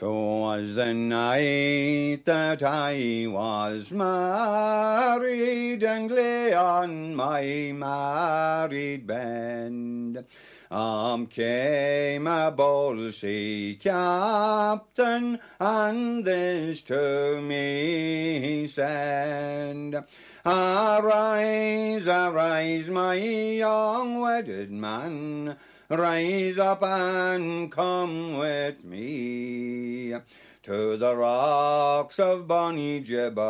'Twas the night that I was married and lay on my married bed. Um came a Bolsey captain and this to me he said, Arise, arise, my young wedded man, rise up and come with me to the rocks of Bonnie Gibraltar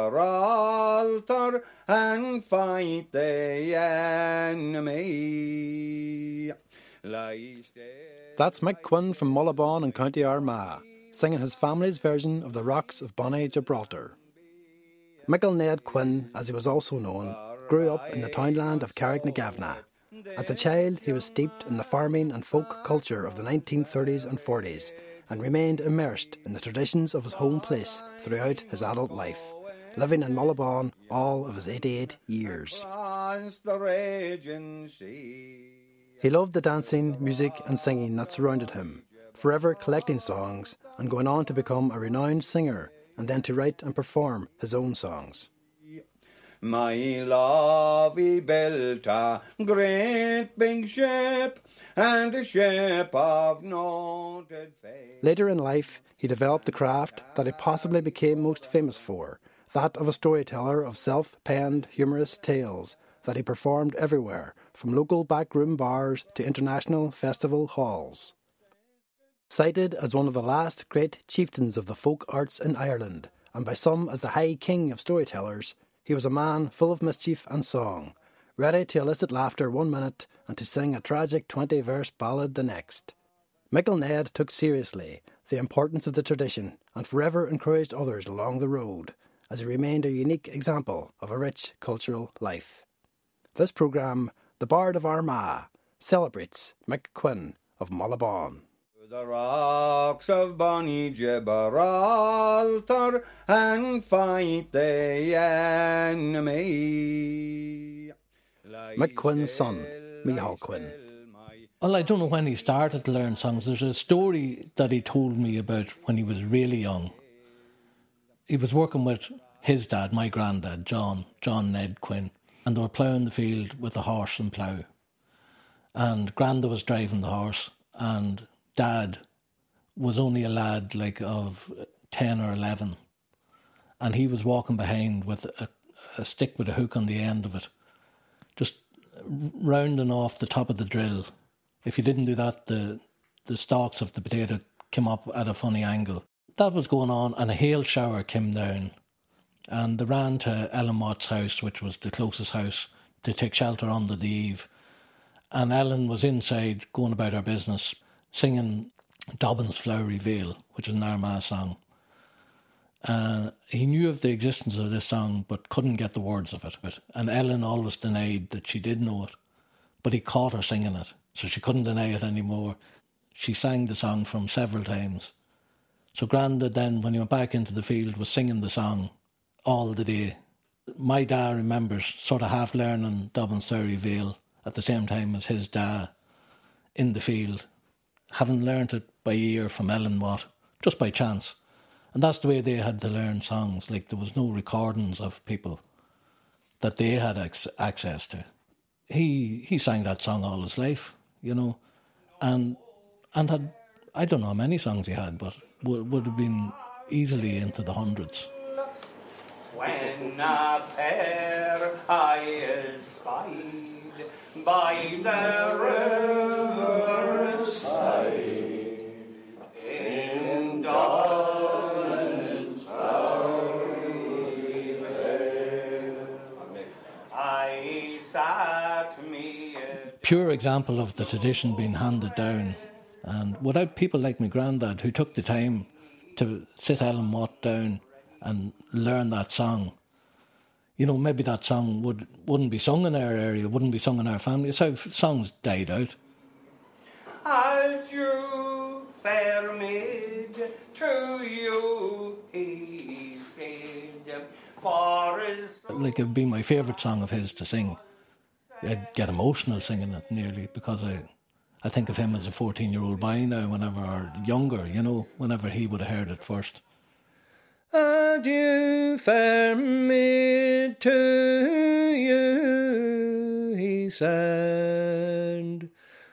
and fight the enemy. That's Mick Quinn from Mullaghbawn in County Armagh, singing his family's version of the Rocks of Bonnie Gibraltar. Michael Ned Quinn, as he was also known, grew up in the townland of Carricknagavna. As a child, he was steeped in the farming and folk culture of the 1930s and 40s and remained immersed in the traditions of his home place throughout his adult life, living in Mullaghbawn all of his 88 years. He loved the dancing, music, and singing that surrounded him, forever collecting songs and going on to become a renowned singer and then to write and perform his own songs. My love, built a great big ship and a ship of noted fame. Later in life, he developed the craft that he possibly became most famous for that of a storyteller of self penned humorous tales that he performed everywhere, from local backroom bars to international festival halls. Cited as one of the last great chieftains of the folk arts in Ireland, and by some as the High King of storytellers, he was a man full of mischief and song, ready to elicit laughter one minute and to sing a tragic 20 verse ballad the next. Michael Ned took seriously the importance of the tradition and forever encouraged others along the road, as he remained a unique example of a rich cultural life. This programme, The Bard of Armagh, celebrates Mick Quinn of Mullaghbawn. The rocks of Bonnie Gibraltar and fight the enemy. Mick Quinn's son, Michal Quinn. Well, I don't know when he started to learn songs. There's a story that he told me about when he was really young. He was working with his dad, my granddad, John, John Ned Quinn, and they were ploughing the field with a horse and plough. And Granda was driving the horse, and Dad was only a lad like of 10 or 11. And he was walking behind with a, a stick with a hook on the end of it, just rounding off the top of the drill. If you didn't do that, the, the stalks of the potato came up at a funny angle. That was going on, and a hail shower came down. And they ran to Ellen Watt's house, which was the closest house, to take shelter under the eave. And Ellen was inside going about her business, singing Dobbin's Flowery Vale, which is an Armagh song. Uh, he knew of the existence of this song but couldn't get the words of it. And Ellen always denied that she did know it, but he caught her singing it, so she couldn't deny it anymore. She sang the song from several times. So Granda then, when he went back into the field, was singing the song all the day. My dad remembers sort of half learning Dobbin's Flowery Vale at the same time as his dad in the field, having learnt it by ear from Ellen Watt, just by chance. And that's the way they had to learn songs. Like there was no recordings of people that they had access to. He he sang that song all his life, you know, and and had I don't know how many songs he had, but would would have been easily into the hundreds. When a pair I spied by the riverside Pure example of the tradition being handed down, and without people like my granddad who took the time to sit Ellen Watt down and learn that song. You know, maybe that song would wouldn't be sung in our area, wouldn't be sung in our family. So songs died out. Fair maid, to you, he said, for Like it'd be my favourite song of his to sing. I'd get emotional singing it nearly because I, I think of him as a 14 year old boy now, whenever, or younger, you know, whenever he would have heard it first. Adieu, fair maid, to you, he said,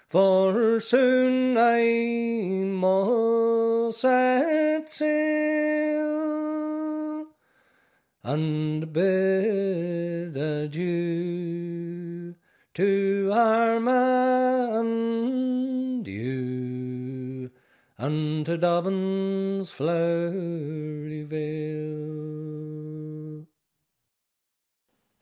for soon I must set sail and bid adieu to Armand you and to Dobbin's flowery vale.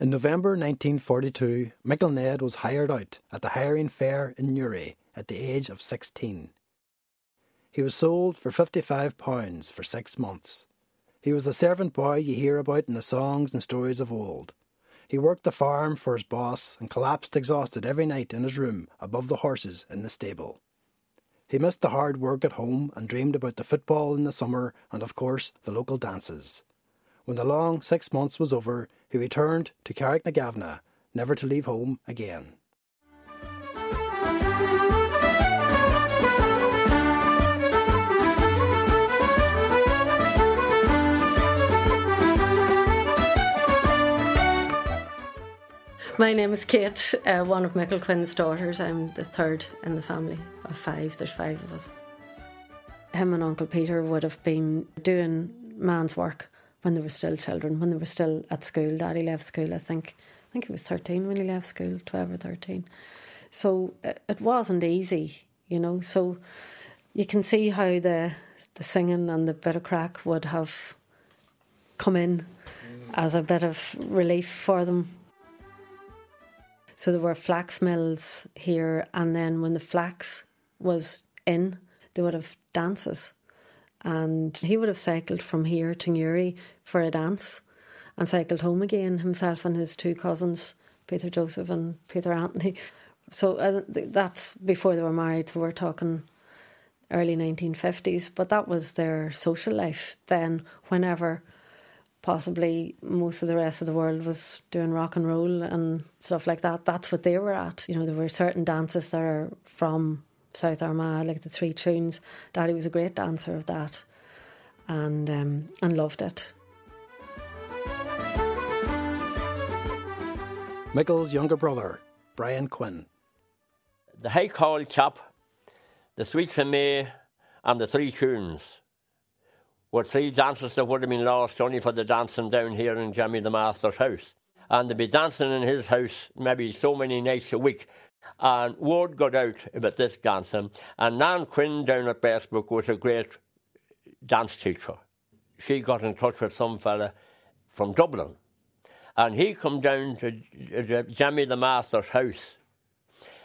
In November 1942, Michael Ned was hired out at the hiring fair in Newry at the age of 16. He was sold for £55 for six months. He was the servant boy you hear about in the songs and stories of old. He worked the farm for his boss and collapsed exhausted every night in his room above the horses in the stable. He missed the hard work at home and dreamed about the football in the summer and, of course, the local dances. When the long six months was over, he returned to Carricknagavna, never to leave home again. My name is Kate, uh, one of Michael Quinn's daughters. I'm the third in the family of five. There's five of us. Him and Uncle Peter would have been doing man's work when they were still children, when they were still at school. Daddy left school, I think. I think he was 13 when he left school, 12 or 13. So it, it wasn't easy, you know. So you can see how the the singing and the bit of crack would have come in as a bit of relief for them so there were flax mills here, and then when the flax was in, they would have dances. And he would have cycled from here to Newry for a dance and cycled home again, himself and his two cousins, Peter Joseph and Peter Anthony. So uh, that's before they were married, so we're talking early 1950s. But that was their social life then, whenever possibly most of the rest of the world was doing rock and roll and stuff like that. That's what they were at. You know, there were certain dances that are from South Armagh, like the Three Tunes. Daddy was a great dancer of that, and um, and loved it. Michael's younger brother, Brian Quinn. The High Call Chap, the Sweets of May, and the Three Tunes were three dances that would have been lost only for the dancing down here in Jemmy the Master's house. And they'd be dancing in his house maybe so many nights a week. And word got out about this dancing. And Nan Quinn down at Bessbrook was a great dance teacher. She got in touch with some fella from Dublin. And he come down to Jemmy the Master's house.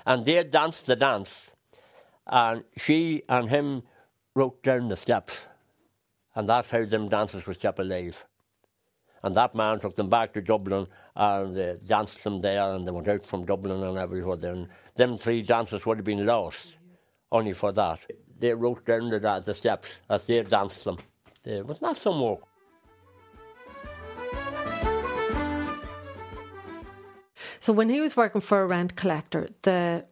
And they danced the dance. And she and him wrote down the steps. And that's how them dancers was kept alive. And that man took them back to Dublin and they danced them there and they went out from Dublin and everywhere. Then them three dancers would have been lost only for that. They wrote down the, the steps as they danced them. It was not some work. So when he was working for a rent collector, the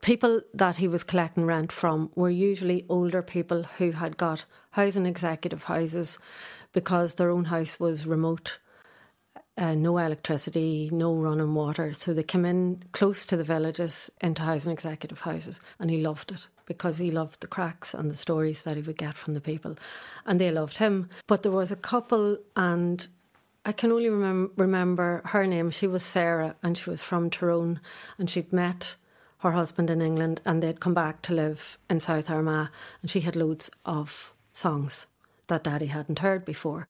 people that he was collecting rent from were usually older people who had got housing executive houses because their own house was remote. Uh, no electricity, no running water. So they came in close to the villages into housing executive houses, and he loved it because he loved the cracks and the stories that he would get from the people, and they loved him. But there was a couple, and I can only remem- remember her name. She was Sarah, and she was from Tyrone, and she'd met her husband in England and they'd come back to live in South Armagh and she had loads of songs that Daddy hadn't heard before.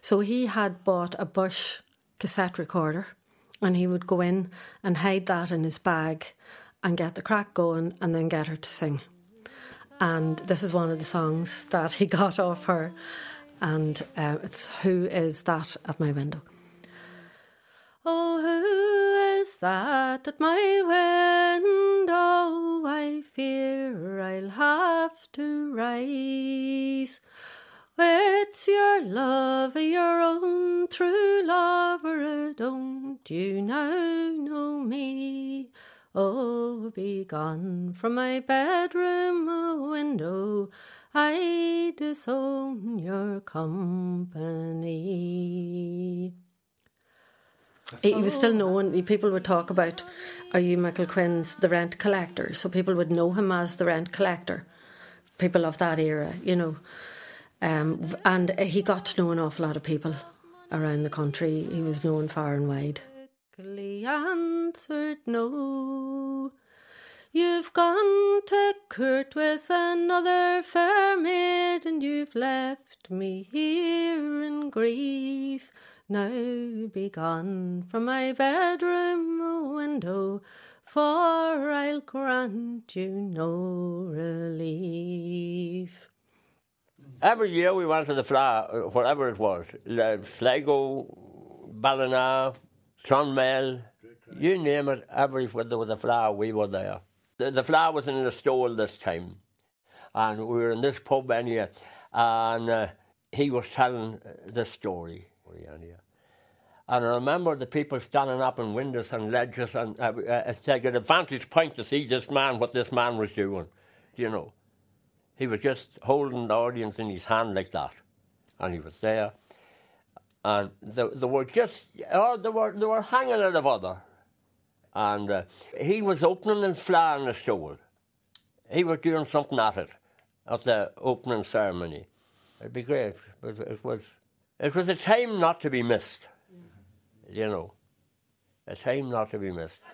So he had bought a Bush cassette recorder and he would go in and hide that in his bag and get the crack going and then get her to sing. And this is one of the songs that he got off her, and uh, it's Who Is That at My Window? Oh, who is that at my window? I fear I'll have to rise. It's your love, your own true lover, don't you now know me? Oh, be gone from my bedroom window. I disown your company. He was still known. People would talk about, "Are you Michael Quinn's the rent collector?" So people would know him as the rent collector. People of that era, you know, um, and he got to know an awful lot of people around the country. He was known far and wide. Answered no. You've gone to court with another fair maid, and you've left me here in grief. Now be gone from my bedroom window, for I'll grant you no relief. Every year we went to the Fleadh, whatever it was, Sligo, Ballina, Clonmel, you name it, everywhere there was a Fleadh, we were there. The, the Fleadh was in the stall this time, and we were in this pub anyway, and uh, he was telling this story. And I remember the people standing up in windows and ledges and uh, uh, taking advantage point to see this man, what this man was doing, you know. He was just holding the audience in his hand like that, and he was there. And they, they were just, oh, they were, they were hanging out of other. And uh, he was opening and flying the stool. He was doing something at it, at the opening ceremony. It'd be great. But it was, it was a time not to be missed, you know. A time not to be missed.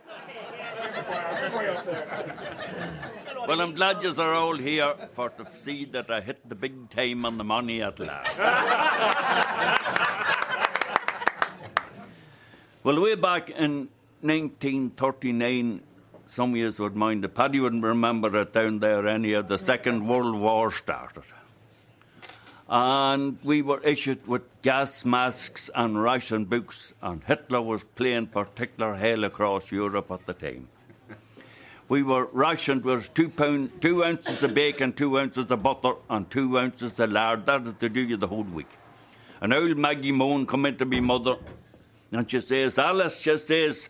Well, I'm glad you are all here for to see that I hit the big time on the money at last. well, way back in 1939, some years would mind it. Paddy wouldn't remember it down there any of the Second World War started. And we were issued with gas masks and ration books, and Hitler was playing particular hell across Europe at the time we were rationed with two pound, two ounces of bacon, two ounces of butter, and two ounces of lard. That is to do you the whole week. And old Maggie Moan come in to me mother, and she says, Alice, she says,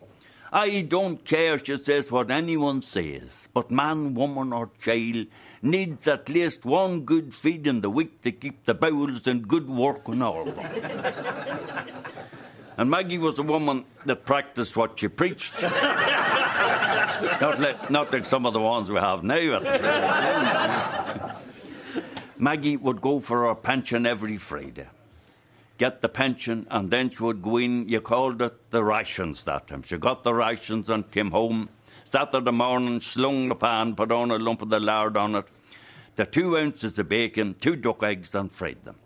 I don't care, she says, what anyone says, but man, woman, or child needs at least one good feed in the week to keep the bowels in good working order. and Maggie was a woman that practiced what she preached not, like, not like some of the ones we have now. Maggie would go for her pension every Friday, get the pension, and then she would go in. You called it the rations that time. She got the rations and came home. Saturday morning, slung the pan, put on a lump of the lard on it, the two ounces of bacon, two duck eggs, and fried them.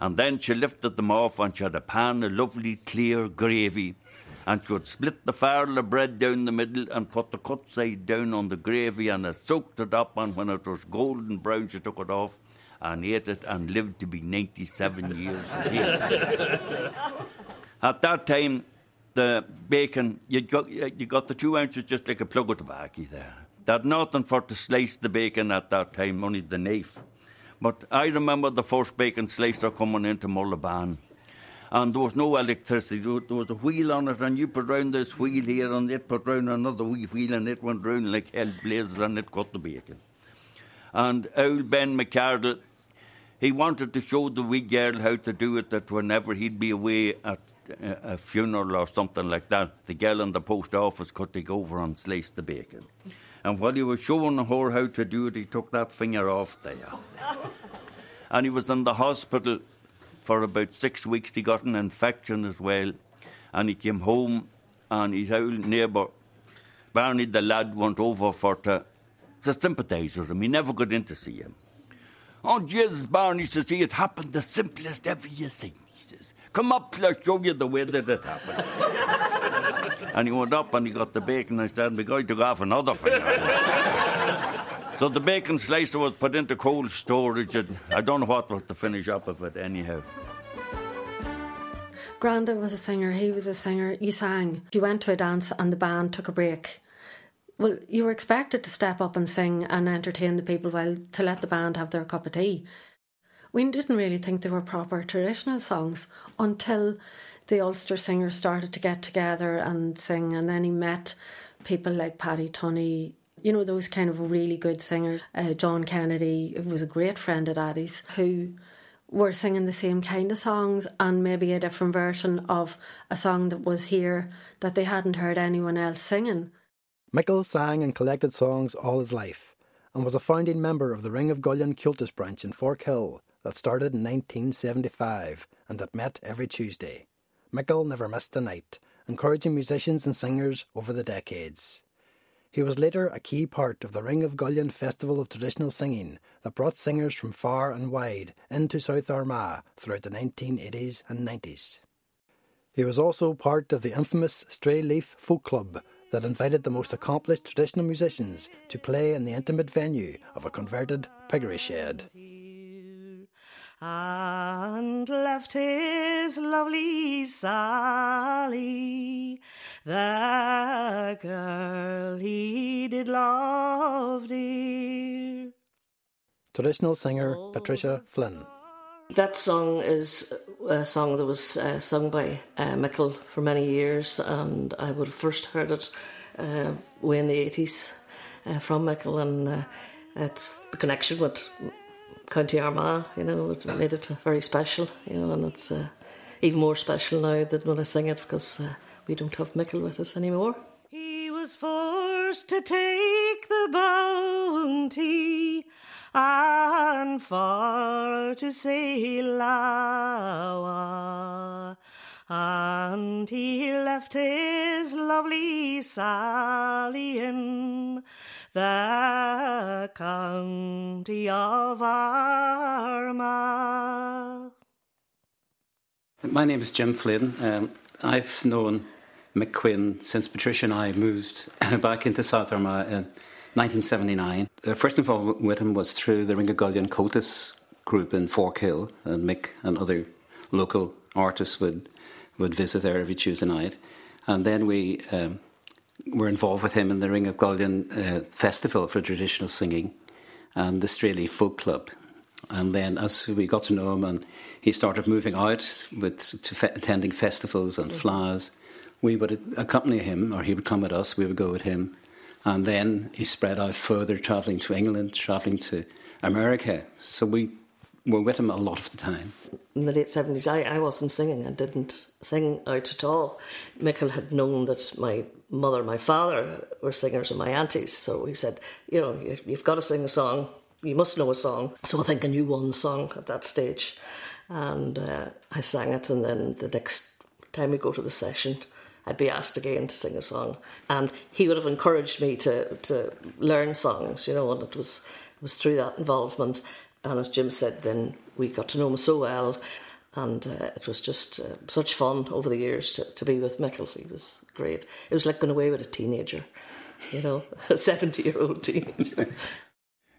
And then she lifted them off and she had a pan of lovely clear gravy and she would split the farl of bread down the middle and put the cut side down on the gravy and I soaked it up and when it was golden brown she took it off and ate it and lived to be 97 years of age. At that time, the bacon, you got, you got the two ounces just like a plug of tobacco there. That nothing for to slice the bacon at that time, only the knife. But I remember the first bacon slicer coming into Mullaghbawn and there was no electricity. There was a wheel on it, and you put round this wheel here, and it put round another wheel, and it went round like hell blazes, and it cut the bacon. And old Ben McCardle, he wanted to show the wee girl how to do it, that whenever he'd be away at uh, a funeral or something like that, the girl in the post office could take over and slice the bacon. And while he was showing her how to do it, he took that finger off there. and he was in the hospital for about six weeks. He got an infection as well, and he came home, and his old neighbour, Barney the lad, went over for to, to sympathise with him. He never got in to see him. Oh, Jesus, Barney says, he it happened the simplest ever you seen. He says, come up, I'll show you the way that it happened. and he went up and he got the bacon and said, the guy took off another finger. So the bacon slicer was put into cold storage, and I don't know what was the finish up of it anyhow. Granda was a singer, he was a singer. You sang, you went to a dance, and the band took a break. Well, you were expected to step up and sing and entertain the people while to let the band have their cup of tea. We didn't really think they were proper traditional songs until the Ulster singers started to get together and sing, and then he met people like Paddy Tunney, you know, those kind of really good singers. Uh, John Kennedy was a great friend of Addie's who were singing the same kind of songs and maybe a different version of a song that was here that they hadn't heard anyone else singing. Michael sang and collected songs all his life and was a founding member of the Ring of Gullion Comhaltas branch in Forkhill that started in 1975 and that met every Tuesday. Michael never missed a night, encouraging musicians and singers over the decades. He was later a key part of the Ring of Gullion Festival of Traditional Singing that brought singers from far and wide into South Armagh throughout the 1980s and 90s. He was also part of the infamous Stray Leaf Folk Club that invited the most accomplished traditional musicians to play in the intimate venue of a converted piggery shed. And left his lovely Sally, the girl he did love dear. Traditional singer Patricia Flynn. That song is a song that was uh, sung by uh, Michael for many years, and I would have first heard it uh, way in the 80s uh, from Michael, and uh, it's the connection with County Armagh, you know, it made it very special, you know, and it's uh, even more special now that when I sing it because uh, we don't have Michael with us anymore. He was forced to take the bounty and far to sail awa. And he left his lovely Sally in the county of Armagh. My name is Jim Flynn. Um, I've known Mick Quinn since Patricia and I moved back into South Armagh in 1979. The first involvement with him was through the Ring of Gullion Comhaltas group in Forkhill, and Mick and other local artists would, would visit there every Tuesday night. And then we um, were involved with him in the Ring of Gullion uh, Festival for Traditional Singing and the Straley Folk Club. And then, as we got to know him, and he started moving out with to fe- attending festivals and flags, we would accompany him, or he would come with us. We would go with him, and then he spread out further, travelling to England, travelling to America. So we were with him a lot of the time. In the late 70s, I, I wasn't singing. I didn't sing out at all. Michael had known that my mother, my father were singers, and my aunties. So he said, You know, you've got to sing a song. You must know a song. So I think I knew one song at that stage. And uh, I sang it, and then the next time we go to the session, I'd be asked again to sing a song. And he would have encouraged me to, to learn songs, you know, and it was, it was through that involvement. And as Jim said, then we got to know him so well. And uh, it was just uh, such fun over the years to, to be with Michael. He was great. It was like going away with a teenager, you know, a 70 year old teenager.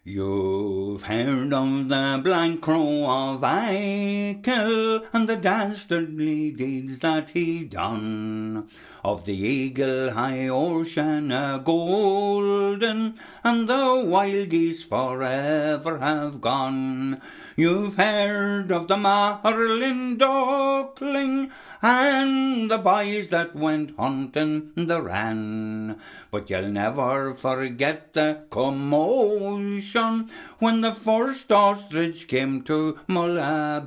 You've heard of the Black Crow of Achill and the dastardly deeds that he done, of the eagle high ocean golden, and the wild geese forever have gone. You've heard of the Marlin duckling and the boys that went hunting the wren. But you'll never forget the commotion when the first ostrich came to Mullaghbawn.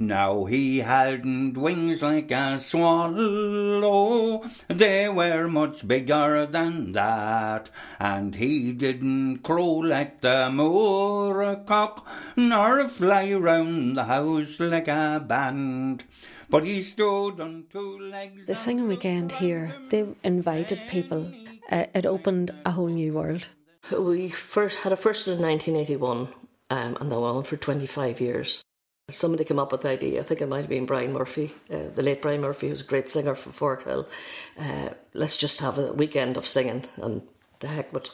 Now he hadn't wings like a swallow, they were much bigger than that, and he didn't crow like the moorcock, nor fly round the house like a band. But he stood on two legs. The singing weekend here, they invited people. Uh, it opened a whole new world. We first had a first in 1981, um, and that went on for 25 years. Somebody came up with the idea, I think it might have been Brian Murphy, uh, the late Brian Murphy, who's a great singer from Forkhill. Uh, let's just have a weekend of singing, and the heck with,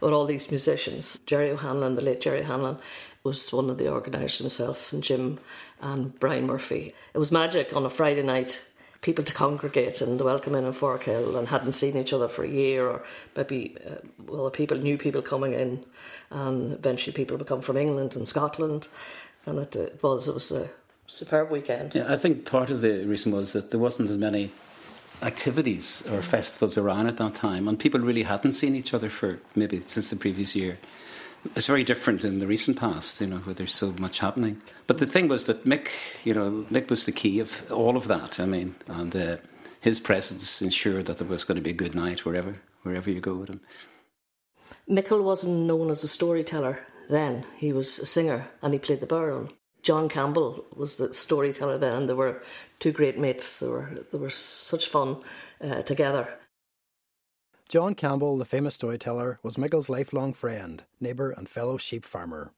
with all these musicians. Jerry O'Hanlon, the late Jerry O'Hanlon, was one of the organisers himself, and Jim and Brian Murphy. It was magic on a Friday night, people to congregate and welcome in in Forkhill and hadn't seen each other for a year, or maybe, uh, well, people, new people coming in, and eventually people would come from England and Scotland and it, it was it was a superb weekend. Yeah, I think part of the reason was that there wasn't as many activities or festivals around at that time, and people really hadn't seen each other for maybe since the previous year. It's very different in the recent past, you know, where there's so much happening. But the thing was that Mick, you know, Mick was the key of all of that. I mean, and uh, his presence ensured that there was going to be a good night wherever wherever you go with him. Micil wasn't known as a storyteller then. He was a singer and he played the barrel. John Campbell was the storyteller then. And they were two great mates. They were they were such fun uh, together. John Campbell, the famous storyteller, was Micil's lifelong friend, neighbour, and fellow sheep farmer.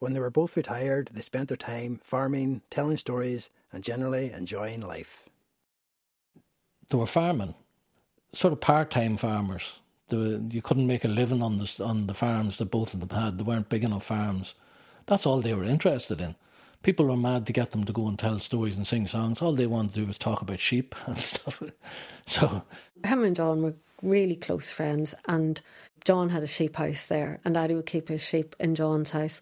When they were both retired, they spent their time farming, telling stories, and generally enjoying life. They were farming, sort of part-time farmers. Were, you couldn't make a living on the on the farms that both of them had. They weren't big enough farms. That's all they were interested in people were mad to get them to go and tell stories and sing songs. All they wanted to do was talk about sheep and stuff. So, him and John were really close friends, and John had a sheep house there, and Daddy would keep his sheep in John's house.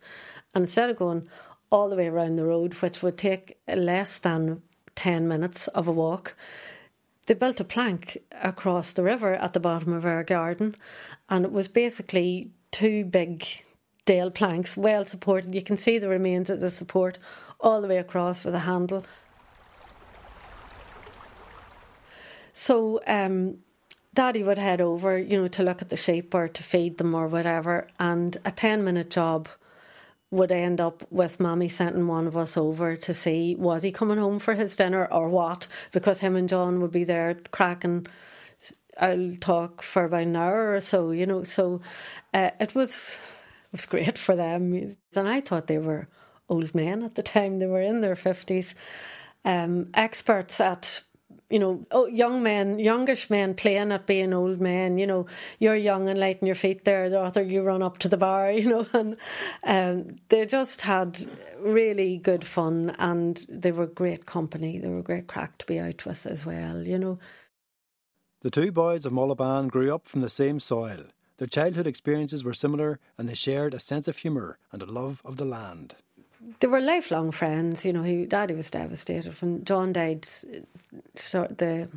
And instead of going all the way around the road, which would take less than 10 minutes of a walk, they built a plank across the river at the bottom of our garden, and it was basically two big dale planks, well supported. You can see the remains of the support all the way across with a handle. So um, Daddy would head over, you know, to look at the sheep or to feed them or whatever, and a 10 minute job would end up with Mommy sending one of us over to see was he coming home for his dinner or what, because him and John would be there cracking. I'll talk for about an hour or so, you know. So uh, it was was great for them. And I thought they were old men at the time, they were in their 50s. Um, experts at you know, oh, young men, youngish men playing at being old men. You know, you're young and light in your feet there, the author, you run up to the bar, you know, and um, they just had really good fun and they were great company. They were great crack to be out with as well, you know. The two boys of Mullaghbawn grew up from the same soil. Their childhood experiences were similar and they shared a sense of humour and a love of the land. They were lifelong friends. You know, he, Daddy was devastated when John died short, the,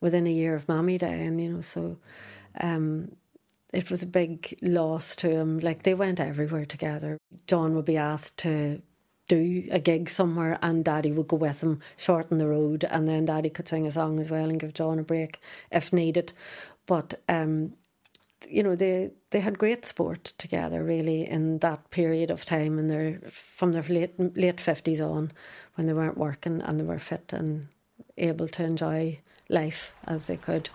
within a year of Mommy dying, you know, so um, it was a big loss to him. Like, they went everywhere together. John would be asked to do a gig somewhere and daddy would go with him shorten the road and then daddy could sing a song as well and give john a break if needed but um, you know they they had great sport together really in that period of time and they're from their late late fifties on when they weren't working and they were fit and able to enjoy life as they could.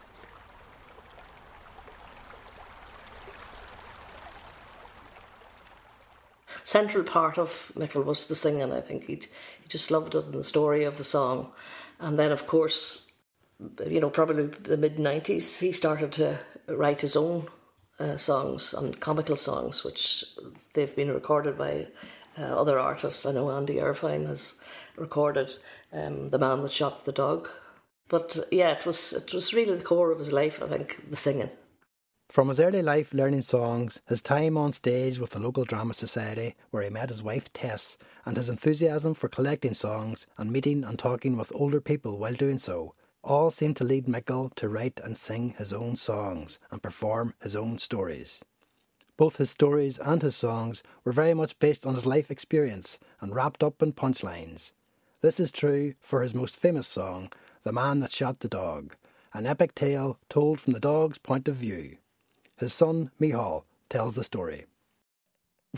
Central part of Michael was the singing. I think he he just loved it and the story of the song, and then of course, you know, probably the mid nineties, he started to write his own uh, songs and comical songs, which they've been recorded by uh, other artists. I know Andy Irvine has recorded um, "The Man That Shot the Dog," but uh, yeah, it was it was really the core of his life. I think the singing. From his early life learning songs, his time on stage with the local drama society where he met his wife Tess, and his enthusiasm for collecting songs and meeting and talking with older people while doing so, all seemed to lead Micil to write and sing his own songs and perform his own stories. Both his stories and his songs were very much based on his life experience and wrapped up in punchlines. This is true for his most famous song, The Man That Shot the Dog, an epic tale told from the dog's point of view. His son, Mihal, tells the story.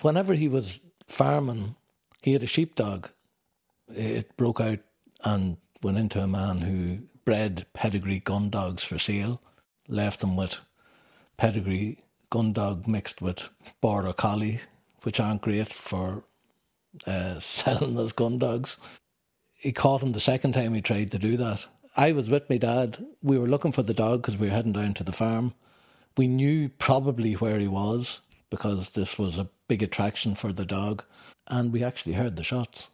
Whenever he was farming, he had a sheepdog. It broke out and went into a man who bred pedigree gun dogs for sale, left them with pedigree gun dog mixed with border collie, which aren't great for uh, selling as gun dogs. He caught him the second time he tried to do that. I was with my dad. We were looking for the dog because we were heading down to the farm. We knew probably where he was because this was a big attraction for the dog. And we actually heard the shots.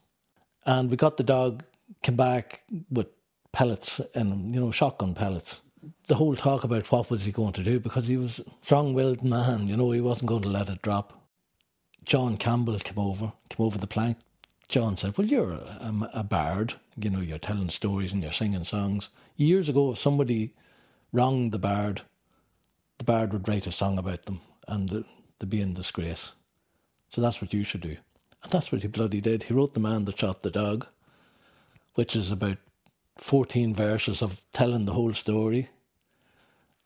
And we got the dog, came back with pellets and you know shotgun pellets. The whole talk about what was he going to do because he was strong-willed man. You know he wasn't going to let it drop. John Campbell came over, came over the plank, John said, Well, you're a, a, bard. You know, you're telling stories and you're singing songs. Years ago, if somebody wronged the bard, the bard would write a song about them and they'd be in disgrace. So that's what you should do. And that's what he bloody did. He wrote The Man That Shot the Dog, which is about 14 verses of telling the whole story.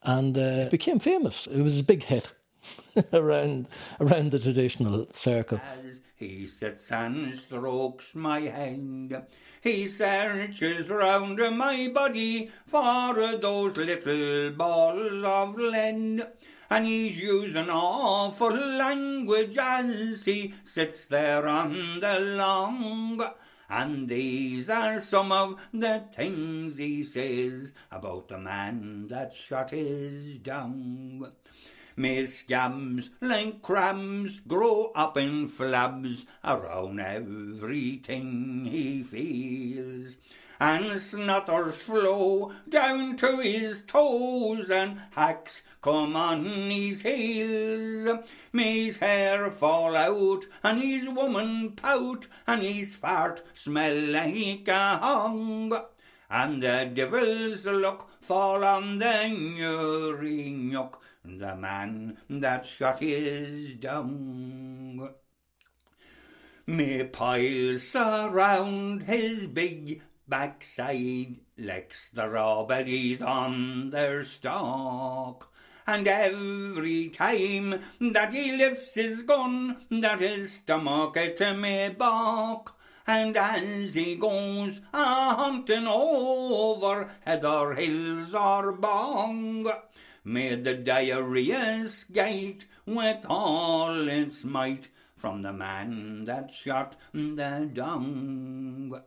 And uh, became famous. It was a big hit around around the traditional circle. As he sits and strokes my hand, he searches round my body for those little balls of lead and he's using awful language as he sits there on the long. And these are some of the things he says about the man that shot his dong. Me scams like crabs grow up in flabs around everything he feels and snutters flow down to his toes, and hacks come on his heels. Me's hair fall out, and his woman pout, and his fart smell like a hung. And the devil's look fall on the Urinyuk, the man that shot his dung. Me piles surround his big backside licks the robberies on their stalk. And every time that he lifts his gun, that his stomach it may balk. And as he goes a hunting over heather hills or bog, may the diarrhea skate with all its might from the man that shot the dung.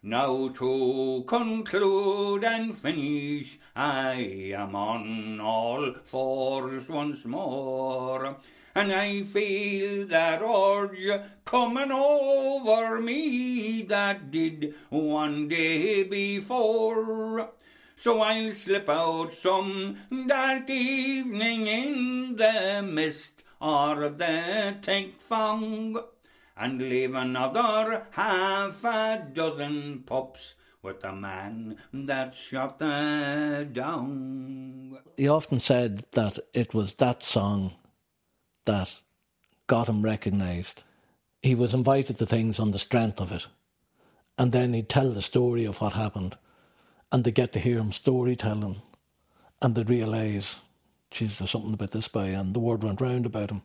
Now to conclude and finish, I am on all fours once more, and I feel that urge coming over me that did one day before. So I'll slip out some dark evening in the mist or the tank fong and leave another half a dozen pups with the man that shot the down. He often said that it was that song that got him recognised. He was invited to things on the strength of it, and then he'd tell the story of what happened, and they get to hear him storytelling, and they'd realise, geez, there's something about this boy, and the word went round about him.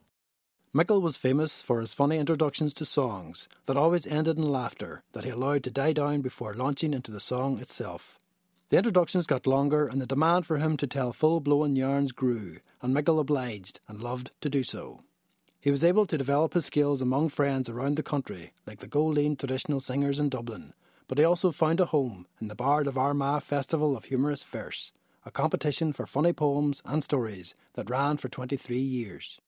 Michael was famous for his funny introductions to songs that always ended in laughter that he allowed to die down before launching into the song itself. The introductions got longer and the demand for him to tell full blown yarns grew, and Michael obliged and loved to do so. He was able to develop his skills among friends around the country, like the Goilín traditional singers in Dublin, but he also found a home in the Bard of Armagh Festival of Humorous Verse, a competition for funny poems and stories that ran for 23 years.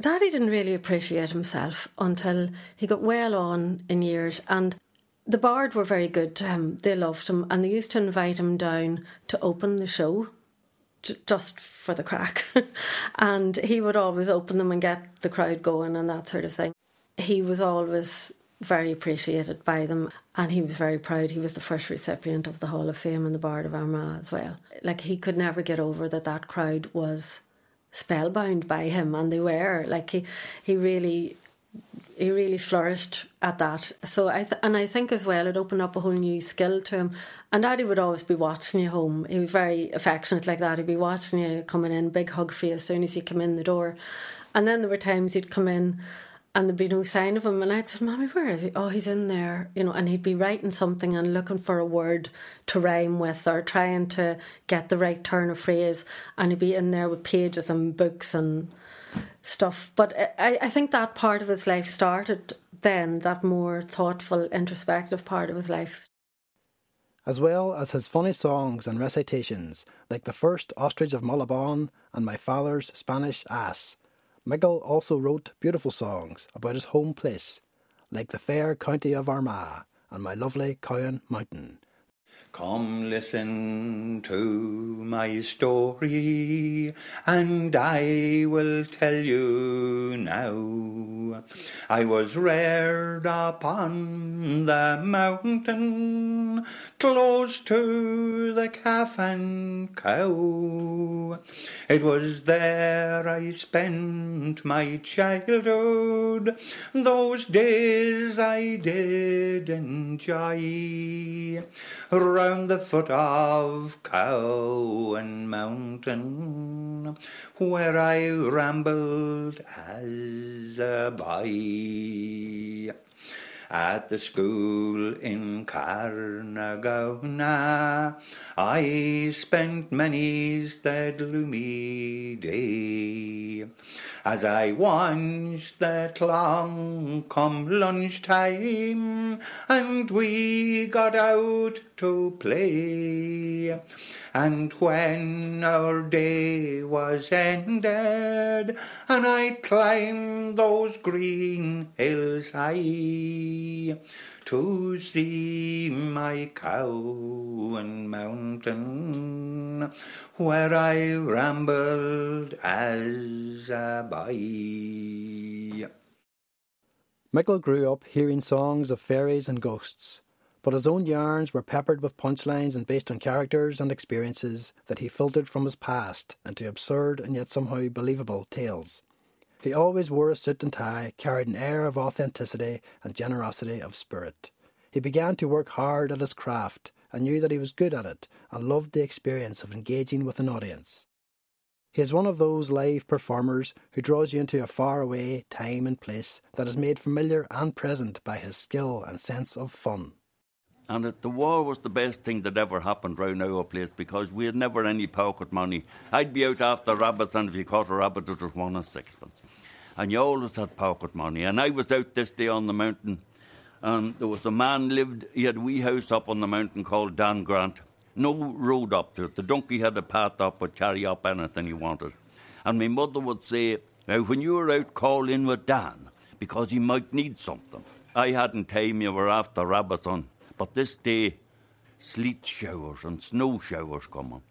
Daddy didn't really appreciate himself until he got well on in years and the Bard were very good to him. They loved him and they used to invite him down to open the show just for the crack. and he would always open them and get the crowd going and that sort of thing. He was always very appreciated by them and he was very proud. He was the first recipient of the Hall of Fame and the Bard of Armagh as well. Like he could never get over that that crowd was spellbound by him, and they were like he he really he really flourished at that. So I th- and I think as well it opened up a whole new skill to him. And Daddy would always be watching you home. He was very affectionate like that. He'd be watching you coming in, big hug for you as soon as you come in the door. And then there were times he'd come in and there'd be no sign of him. And I'd say, Mommy, where is he? Oh, he's in there, you know, and he'd be writing something and looking for a word to rhyme with or trying to get the right turn of phrase. And he'd be in there with pages and books and stuff. But I, I think that part of his life started then, that more thoughtful, introspective part of his life. As well as his funny songs and recitations, like the first Ostrich of Mullaghbawn and My Father's Spanish Ass Michael also wrote beautiful songs about his home place, like the fair county of Armagh and my lovely Cowan Mountain, Come listen to my story, and I will tell you now. I was reared upon the mountain, close to the calf and cow. It was there I spent my childhood, those days I did enjoy round the foot of Cowan Mountain, where I rambled as a boy. At the school in Carnagona, I spent many's the gloomy day as I watched the long come lunchtime and we got out to play. And when our day was ended and I climbed those green hills high, to see my cow and Mountain, where I rambled as a boy. Micil grew up hearing songs of fairies and ghosts, but his own yarns were peppered with punchlines and based on characters and experiences that he filtered from his past into absurd and yet somehow believable tales. He always wore a suit and tie, carried an air of authenticity and generosity of spirit. He began to work hard at his craft and knew that he was good at it and loved the experience of engaging with an audience. He is one of those live performers who draws you into a faraway time and place that is made familiar and present by his skill and sense of fun. And it, the war was the best thing that ever happened round our place because we had never any pocket money. I'd be out after rabbits, and if you caught a rabbit, it was one and sixpence and you always had pocket money. And I was out this day on the mountain, and there was a man lived. He had a wee house up on the mountain called Dan Grant. No road up to it. The donkey had a path up, would carry up anything he wanted. And my mother would say, "Now, when you were out, call in with Dan because he might need something." I hadn't time. You were after rabbits on, but this day, sleet showers and snow showers coming.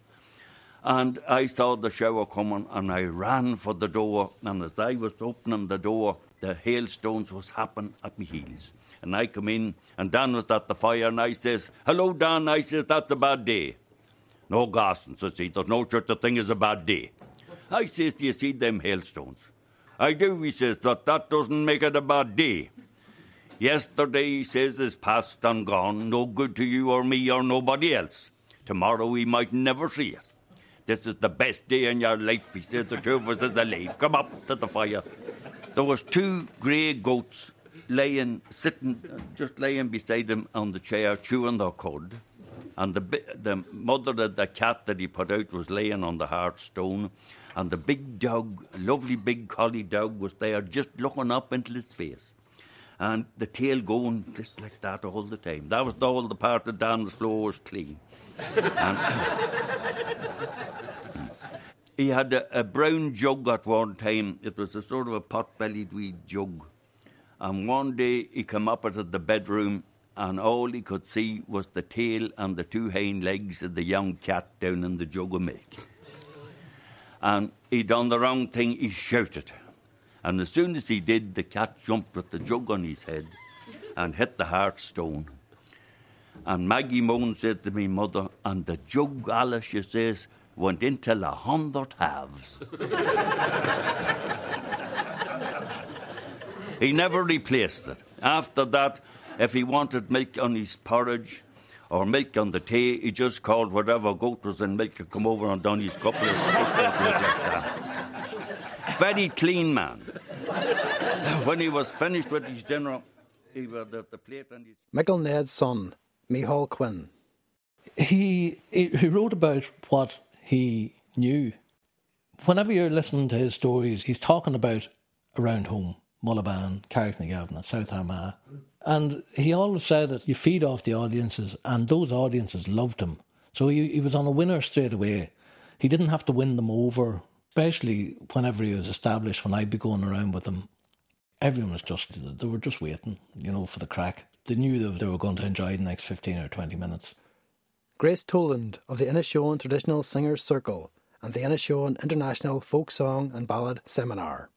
And I saw the shower coming and I ran for the door. And as I was opening the door, the hailstones was happening at my heels. And I come in and Dan was at the fire and I says, Hello, Dan. I says, That's a bad day. No, Garson, says he, there's no such a thing as a bad day. I says, Do you see them hailstones? I do, he says, but that doesn't make it a bad day. Yesterday, he says, is past and gone, no good to you or me or nobody else. Tomorrow we might never see it. This is the best day in your life, he says, The two of us is alive. Come up to the fire. There was two grey goats laying, sitting, just laying beside him on the chair, chewing their cud. And the, the mother of the cat that he put out was laying on the hard stone. And the big dog, lovely big collie dog, was there just looking up into his face. And the tail going just like that all the time. That was all the part of Dan's floor was clean. and, he had a, a, brown jug at one time. It was a sort of a pot-bellied wee jug. And one day he came up out of the bedroom and all he could see was the tail and the two hind legs of the young cat down in the jug of milk. And he done the wrong thing, he shouted. And as soon as he did, the cat jumped with the jug on his head and hit the hearthstone. And Maggie Moan said to me, Mother, and the jug, Alice, she says, went into a hundred halves. he never replaced it. After that, if he wanted milk on his porridge or milk on the tea, he just called whatever goat was in milk to come over and done his couple of like that. Very clean man. when he was finished with his dinner, he had the, the plate and his... Micil Ned's son, Micheál Quinn. He, he wrote about what he knew. Whenever you're listening to his stories, he's talking about around home, Mullaghbawn, Carricknagarvan, South Armagh. And he always said that you feed off the audiences, and those audiences loved him. So he, he was on a winner straight away. He didn't have to win them over, especially whenever he was established, when I'd be going around with him. Everyone was just, they were just waiting, you know, for the crack. They knew that they were going to enjoy the next 15 or 20 minutes. Grace Toland of the Inishowen Traditional Singers Circle and the Inishowen International Folk Song and Ballad Seminar.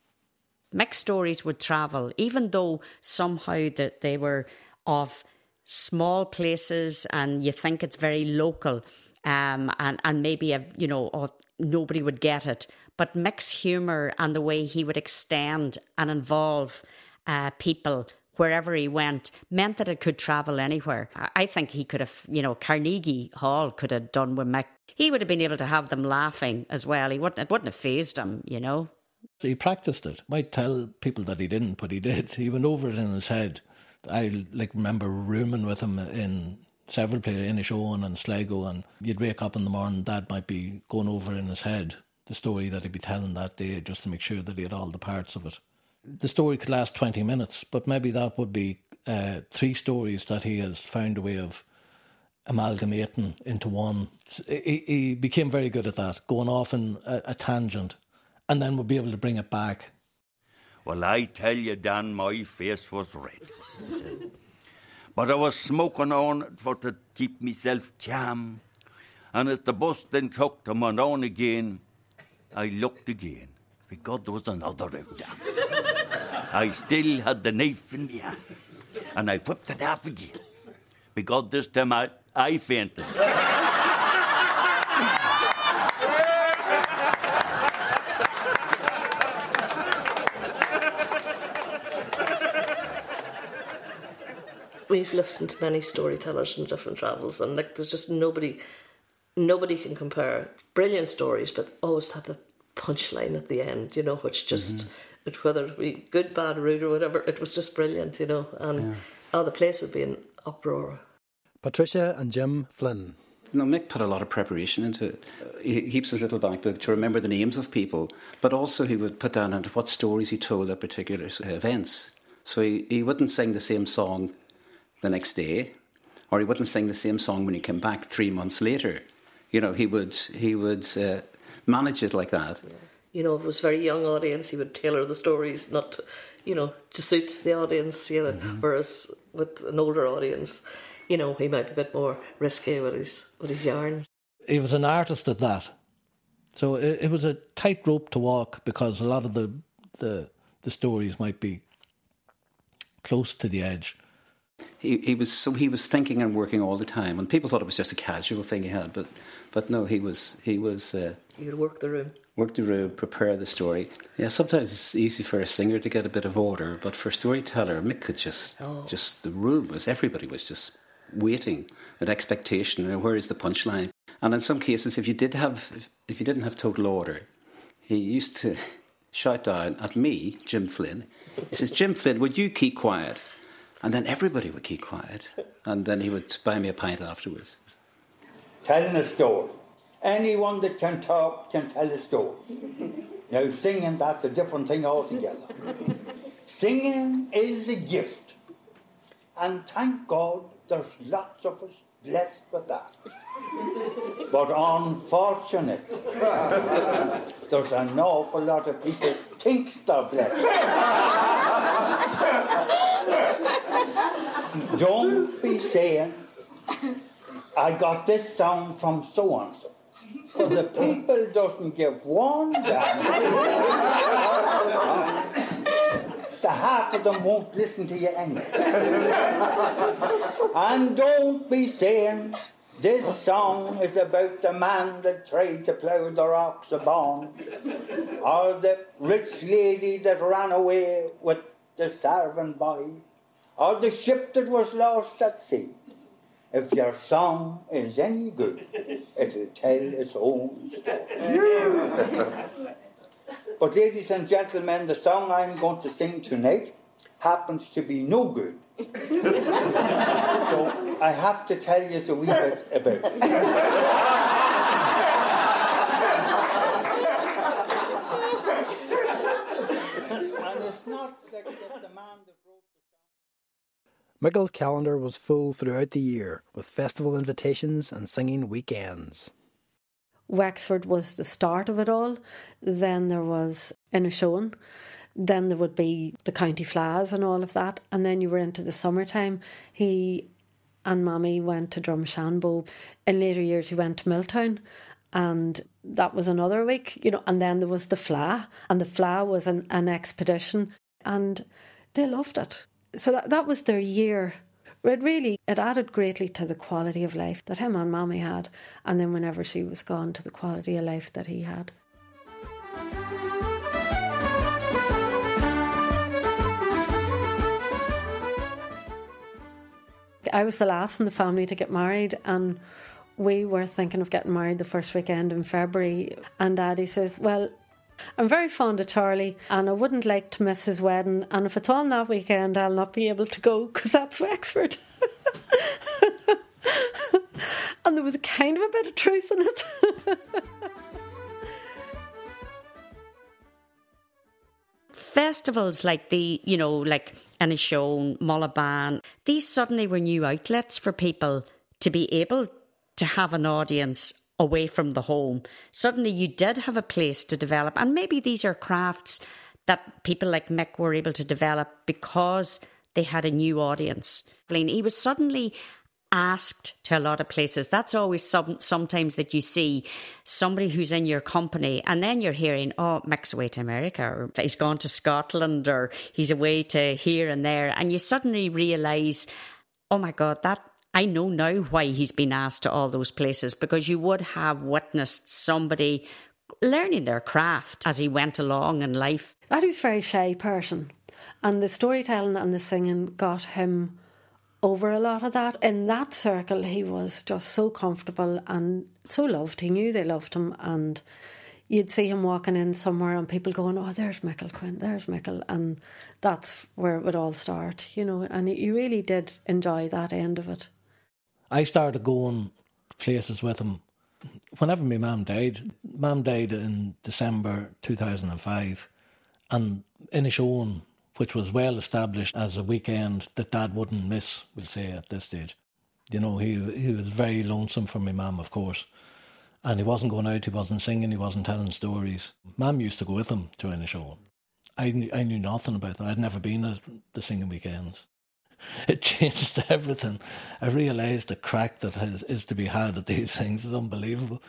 Mick's stories would travel, even though somehow that they were of small places and you think it's very local um, and, and maybe, a, you know, nobody would get it. But Mick's humour and the way he would extend and involve uh, people wherever he went meant that it could travel anywhere. I think he could have, you know, Carnegie Hall could have done with Mick. He would have been able to have them laughing as well. He wouldn't, it wouldn't have phased him, you know. He practiced it. Might tell people that he didn't, but he did. He went over it in his head. I like remember rooming with him in several places in Inishowen and Sligo, and you'd wake up in the morning, Dad might be going over in his head the story that he'd be telling that day just to make sure that he had all the parts of it. The story could last 20 minutes, but maybe that would be uh, three stories that he has found a way of amalgamating into one. He, he became very good at that, going off in a, a tangent, and then would be able to bring it back. Well, I tell you, Dan, my face was red. but I was smoking on it for to keep myself calm. And as the bus then took them on again, I looked again, because there was another out there. I still had the knife in my hand, and I whipped it off again, because this time I, I fainted. We've listened to many storytellers from different travels, and like there's just nobody nobody can compare. Brilliant stories, but always had the punchline at the end, you know, which just, mm-hmm. whether it be good, bad, rude, or whatever, it was just brilliant, you know. And yeah. oh, the place would be in uproar. Patricia and Jim Flynn. No, Mick put a lot of preparation into it. He keeps his little back book to remember the names of people, but also he would put down what stories he told at particular events. So he, he wouldn't sing the same song the next day, or he wouldn't sing the same song when he came back three months later you know, he would he would uh, manage it like that. You know, if it was a very young audience, he would tailor the stories not, to, you know, to suit the audience. You know, mm-hmm. whereas with an older audience, you know, he might be a bit more risky with his with his yarn. He was an artist at that, so it, it was a tightrope to walk because a lot of the the the stories might be close to the edge he, he was so he was thinking and working all the time, and people thought it was just a casual thing he had, but but no, he was he was. Uh, You'd work the room. Work the room, prepare the story. Yeah, sometimes it's easy for a singer to get a bit of order, but for a storyteller, Mick could just oh. just the room was everybody was just waiting with expectation. And where is the punchline? And in some cases, if you did have if you didn't have total order, he used to shout down at me, Jim Flynn. He says, "Jim Flynn, would you keep quiet?" And then everybody would keep quiet. And then he would buy me a pint afterwards. Telling a story. Anyone that can talk can tell a story. Now, singing, that's a different thing altogether. singing is a gift. And thank God there's lots of us blessed with that. But unfortunately, there's an awful lot of people think they're blessed. Don't be saying, I got this song from so and so. For the people doesn't give one damn. the half of them won't listen to you anyway. and don't be saying this song is about the man that tried to plough the rocks of Bawn, or the rich lady that ran away with the servant boy or the ship that was lost at sea. If your song is any good, it'll tell its own story. but, ladies and gentlemen, the song I'm going to sing tonight happens to be no good. so I have to tell you a wee bit about it. Micil's calendar was full throughout the year with festival invitations and singing weekends. Wexford was the start of it all. Then there was Inishowen. Then there would be the county fleadhs and all of that. And then you were into the summertime. He and Mommy went to Drumshanbo. In later years, he went to Milltown, and that was another week, you know. And then there was the Fleadh, and the Fleadh was an, an expedition, and they loved it. So that, that was their year. It really it added greatly to the quality of life that him and Mommy had, and then whenever she was gone, to the quality of life that he had. I was the last in the family to get married, and we were thinking of getting married the first weekend in February. And Daddy says, Well, I'm very fond of Charlie, and I wouldn't like to miss his wedding. And if it's on that weekend, I'll not be able to go because that's Wexford. and there was a kind of a bit of truth in it. Festivals like the, you know, like Inishowen, Mullaghbawn, these suddenly were new outlets for people to be able to have an audience away from the home. Suddenly you did have a place to develop. And maybe these are crafts that people like Mick were able to develop because they had a new audience. He was suddenly asked to a lot of places. That's always some, sometimes that you see somebody who's in your company, and then you're hearing, oh, Mick's away to America, or he's gone to Scotland, or he's away to here and there. And you suddenly realise, oh my God, that I know now why he's been asked to all those places because you would have witnessed somebody learning their craft as he went along in life. That was a very shy person, and the storytelling and the singing got him over a lot of that. In that circle, he was just so comfortable and so loved. He knew they loved him, and you'd see him walking in somewhere and people going, Oh, there's Michael Quinn, there's Michael. And that's where it would all start, you know. And you really did enjoy that end of it. I started going places with him whenever my mum died. Mum died in December 2005, and Inishowen which was well established as a weekend that Dad wouldn't miss, we'll say, at this stage. You know, he he was very lonesome for my mum, of course. And he wasn't going out, he wasn't singing, he wasn't telling stories. Mum used to go with him to any show. I knew, I knew nothing about that. I'd never been at the singing weekends. It changed everything. I realised the crack that has, is to be had at these things is unbelievable.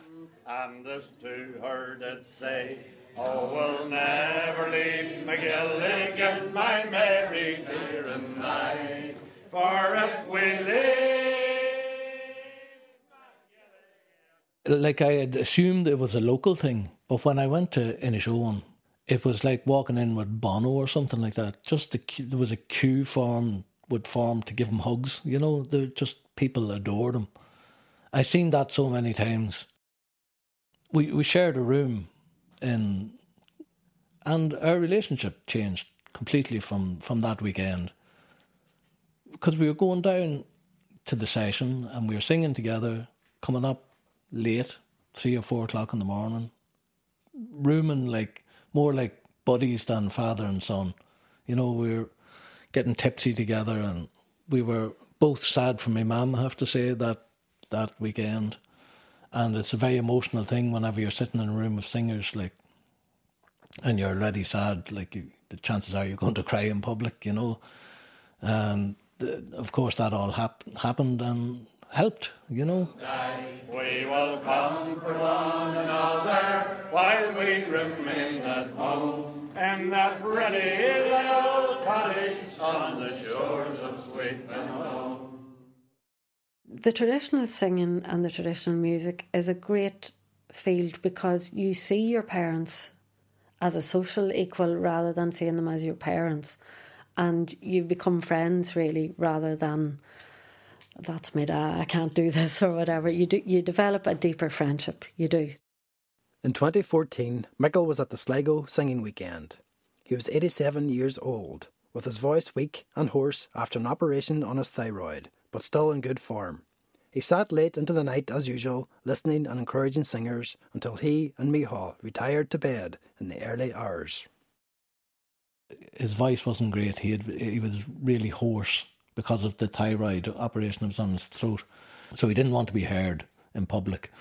And as to her did say, Oh, we'll never leave McGilligan, my Mary dear and I, for if we live. Like I had assumed it was a local thing, but when I went to Inishowen, it was like walking in with Bono or something like that. Just the, there was a queue form would form to give him hugs. You know, they're just people adored him. I seen that so many times. We we shared a room in, and our relationship changed completely from from that weekend because we were going down to the session and we were singing together, coming up late, three or four o'clock in the morning, rooming like more like buddies than father and son. You know, we were getting tipsy together, and we were both sad for my mum. I have to say that that weekend and it's a very emotional thing whenever you're sitting in a room of singers like and you're already sad like you, the chances are you're going to cry in public you know and the, of course that all hap- happened and helped you know We will comfort one another while we remain at home in that pretty little cottage on the shores of Sweet Benhome. The traditional singing and the traditional music is a great field because you see your parents as a social equal rather than seeing them as your parents. And you become friends really rather than that's me, dad, I can't do this or whatever. You do you develop a deeper friendship. You do. In 2014, Micil was at the Sligo singing weekend. He was 87 years old, with his voice weak and hoarse after an operation on his thyroid, but still in good form. He sat late into the night as usual, listening and encouraging singers until he and Micheál retired to bed in the early hours. His voice wasn't great. He had, he was really hoarse because of the thyroid operation that was on his throat, so he didn't want to be heard in public.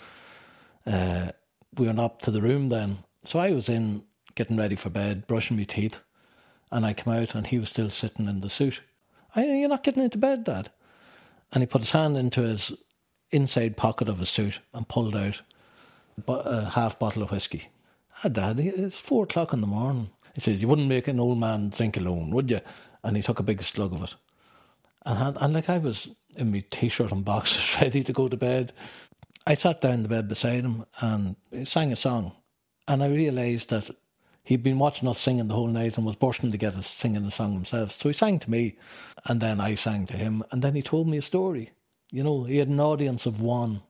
Uh, we went up to the room then, so I was in getting ready for bed, brushing my teeth, and I come out and he was still sitting in the suit. I, you're not getting into bed, Dad. and he put his hand into his inside pocket of his suit and pulled out a half bottle of whiskey. Ah, Dad, it's four o'clock in the morning. He says, You wouldn't make an old man drink alone, would you? And he took a big slug of it. And, had, and like I was in my t shirt and boxers ready to go to bed, I sat down in the bed beside him and he sang a song. And I realised that he'd been watching us singing the whole night and was bursting to get us singing the song himself. So he sang to me, and then I sang to him, and then he told me a story. You know, he had an audience of one.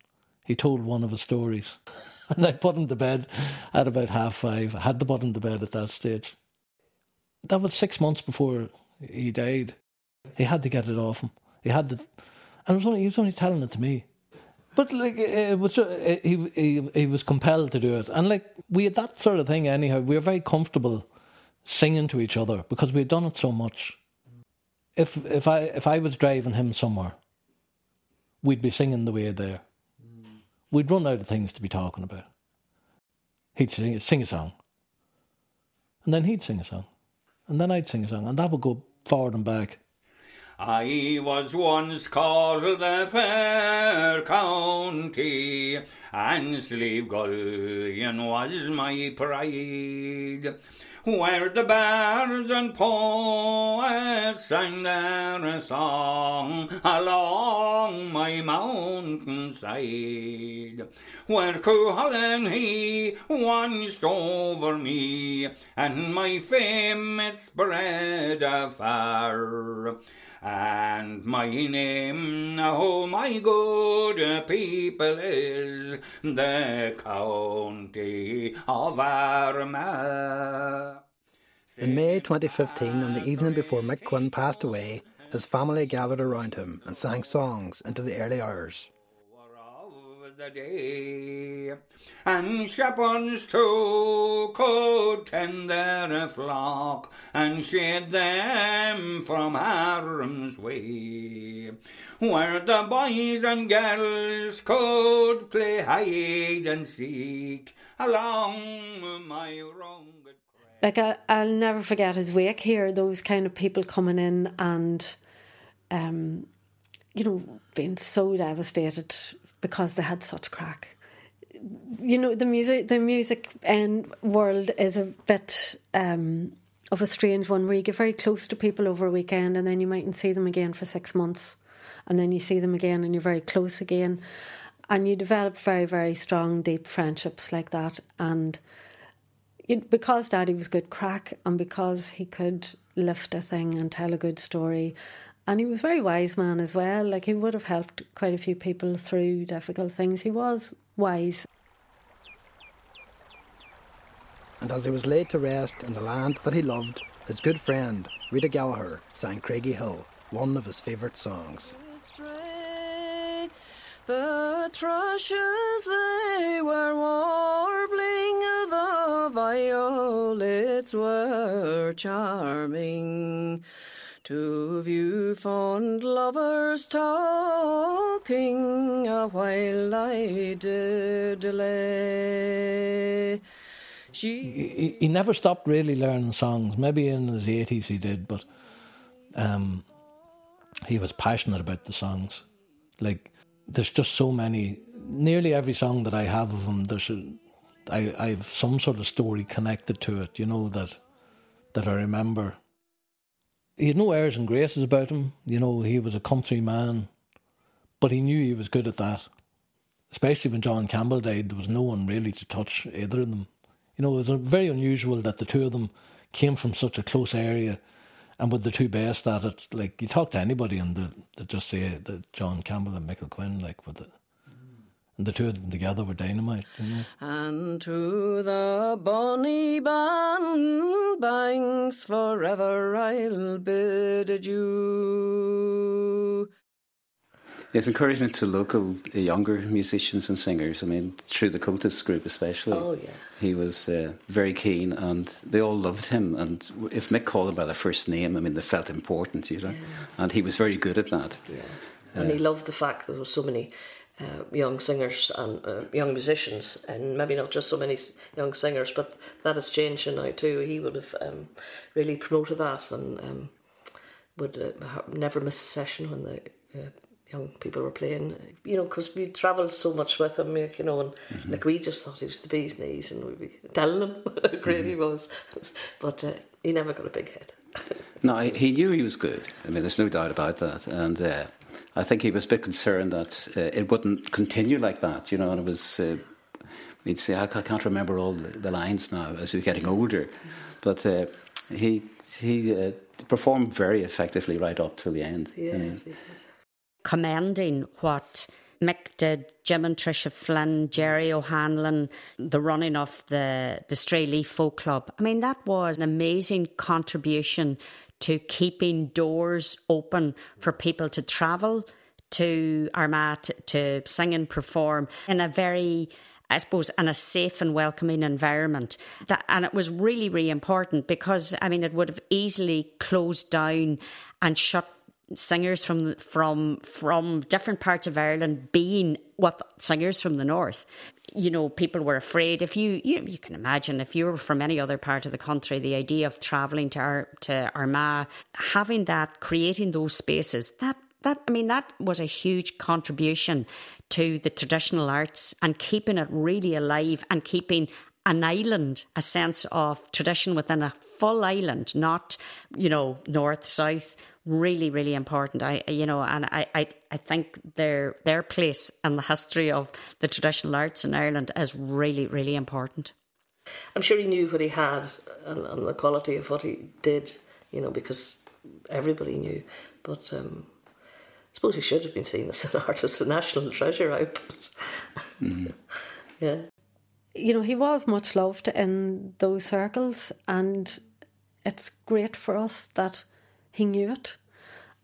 He told one of his stories. and I put him to bed at about half five. I had to put him to bed at that stage. That was six months before he died. He had to get it off him. He had to, and was only, he was only telling it to me. But like it was, he he he was compelled to do it, and like we had that sort of thing. Anyhow, we were very comfortable singing to each other because we had done it so much. If if I if I was driving him somewhere, we'd be singing the way there. We'd run out of things to be talking about. He'd sing, sing a song, and then he'd sing a song, and then I'd sing a song, and that would go forward and back. I was once called the fair county, and Slieve Gullion was my pride, where the bards and poets sang their song along my mountainside, where Cuchulainn he watched over me, and my fame it spread afar. And my name, oh my good people, is the County of Armagh. In May 2015, on the evening before Mick Quinn passed away, his family gathered around him and sang songs into the early hours. The day, and shepherds too could tend their flock and shade them from harm's way, where the boys and girls could play hide and seek along my rugged like I, I'll never forget his wake here. Those kind of people coming in and, um, you know, being so devastated because they had such crack. You know, the music, the music and world is a bit um, of a strange one where you get very close to people over a weekend and then you mightn't see them again for six months, and then you see them again and you're very close again, and you develop very very strong deep friendships like that and because Daddy was good crack and because he could lift a thing and tell a good story. And he was a very wise man as well. Like he would have helped quite a few people through difficult things. He was wise. And as he was laid to rest in the land that he loved, his good friend, Rita Gallagher, sang Craigie Hill, one of his favourite songs. The thrushes they were warbling, the violets were charming. To view fond lovers talking, a while I did delay. He, he never stopped really learning songs. Maybe in his 80s he did, but um, he was passionate about the songs. Like, there's just so many. Nearly every song that I have of him, there's a, I, I have some sort of story connected to it. You know that that I remember. He had no airs and graces about him. You know, he was a country man, but he knew he was good at that. Especially when John Campbell died, there was no one really to touch either of them. You know, it was very unusual that the two of them came from such a close area and with the two best at it, like you talk to anybody and they, they just say that John Campbell and Michael Quinn, like with it. And the two of them together were dynamite, you know. And to the bonny ban banks forever I'll bid adieu. It's encouragement to local uh, younger musicians and singers. I mean, through the Comhaltas group especially. Oh, yeah. He was uh, very keen and they all loved him. And if Mick called him by their first name, I mean, they felt important, you know. Yeah. And he was very good at that. Yeah. And he loved the fact that there were so many uh, young singers and uh, young musicians, and maybe not just so many young singers, but that has changed now too. He would have um, really promoted that and um, would uh, never miss a session when the uh, young people were playing, you know, because we travelled so much with him, like, you know, and Mm-hmm. like we just thought he was the bee's knees and we'd be telling him how great he Mm-hmm. was. but uh, he never got a big head. No, he- he knew he was good. I mean, there's no doubt about that. And uh, I think he was a bit concerned that uh, it wouldn't continue like that, you know, and it was. Uh, He'd say, I can't remember all the, lines now as was getting older. But uh, he he uh, performed very effectively right up till the end. Yes, he did. what Mick did, Jim and Tricia Flynn, Jerry O'Hanlon, the running of the, the Stray Leaf Folk Club. I mean, that was an amazing contribution to keeping doors open for people to travel to Armagh to, to sing and perform in a very I suppose, in a safe and welcoming environment. That, and it was really, really important because, I mean, it would have easily closed down and shut singers from from from different parts of Ireland being what singers from the north. You know, people were afraid. If you you you can imagine if you were from any other part of the country, the idea of travelling to Ar- to Armagh, having that, creating those spaces, that that I mean that was a huge contribution to the traditional arts and keeping it really alive and keeping an island a sense of tradition within a full island, not you know north south. Really, really important. I you know, and I I, I think their their place in the history of the traditional arts in Ireland is really, really important. I'm sure he knew what he had and, and the quality of what he did, you know, because everybody knew. But um, I suppose he should have been seen as an artist, a national treasure output. yeah. You know, he was much loved in those circles, and it's great for us that he knew it.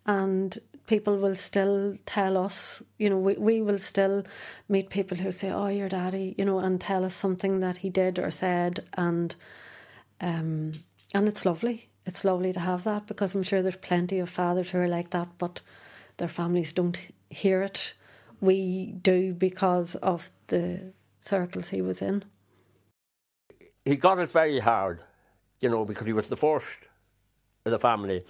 And people will still tell us, you know, we, we will still meet people who say, Oh, your daddy, you know, and tell us something that he did or said. And, um, and it's lovely. It's lovely to have that because I'm sure there's plenty of fathers who are like that, but their families don't hear it. We do because of the circles he was in. he got it very hard, you know, because he was the first of the family.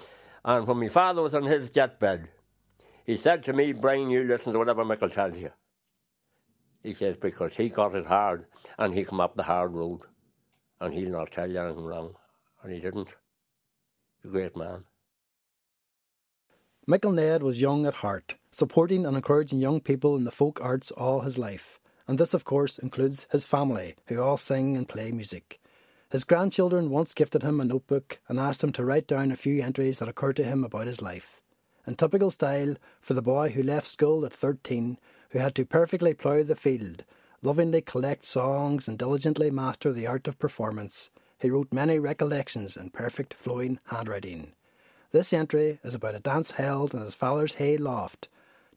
And when my father was on his deathbed, he said to me, Brian, you listen to whatever Michael tells you. He says, because he got it hard and he come up the hard road and he'll not tell you anything wrong. And he didn't. A great man. Micil Ned was young at heart, supporting and encouraging young people in the folk arts all his life. And this, of course, includes his family, who all sing and play music. His grandchildren once gifted him a notebook and asked him to write down a few entries that occurred to him about his life. In typical style, for the boy who left school at 13, who had to perfectly plough the field, lovingly collect songs and diligently master the art of performance, he wrote many recollections in perfect flowing handwriting. This entry is about a dance held in his father's hay loft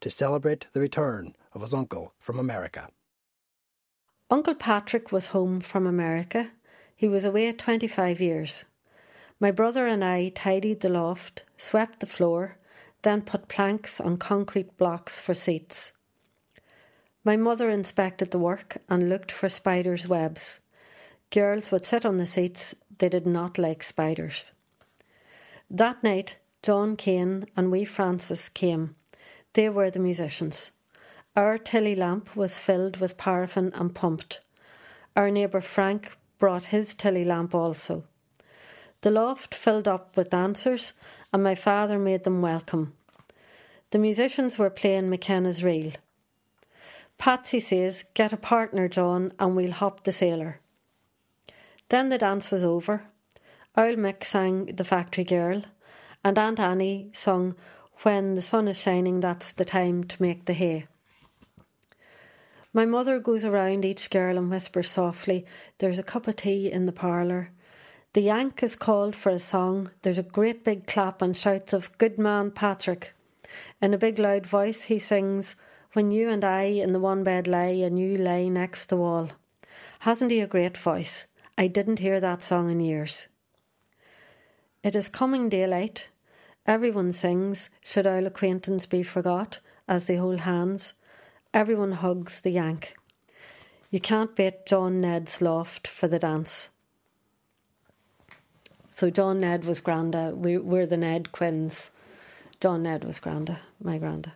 to celebrate the return of his uncle from America. Uncle Patrick was home from America. He was away 25 years. My brother and I tidied the loft, swept the floor, then put planks on concrete blocks for seats. My mother inspected the work and looked for spiders' webs. Girls would sit on the seats, they did not like spiders. That night, John Kane and wee Francis came. They were the musicians. Our tilly lamp was filled with paraffin and pumped. Our neighbour Frank brought his tilly lamp also. The loft filled up with dancers, and my father made them welcome. The musicians were playing McKenna's reel. Patsy says, Get a partner, John, and we'll hop the sailor. Then the dance was over. Owl Mick sang The Factory Girl, and Aunt Annie sung When the sun is shining, that's the time to make the hay. My mother goes around each girl and whispers softly, There's a cup of tea in the parlour. The Yank is called for a song. There's a great big clap and shouts of Good man, Patrick. In a big loud voice, he sings, When you and I in the one bed lay, and you lay next the wall. Hasn't he a great voice? I didn't hear that song in years. It is coming daylight. Everyone sings, Should our acquaintance be forgot, as they hold hands. Everyone hugs the Yank. You can't beat John Ned's loft for the dance. So John Ned was Granda. We, we're the Ned Quinns. John Ned was Granda, my Granda.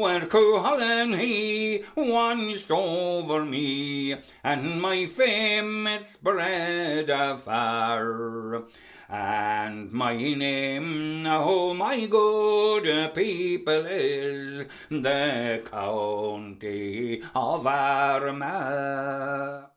Where Cuchulainn he watched over me, and my fame it spread afar. And my name, oh my good people, is the County of Armagh.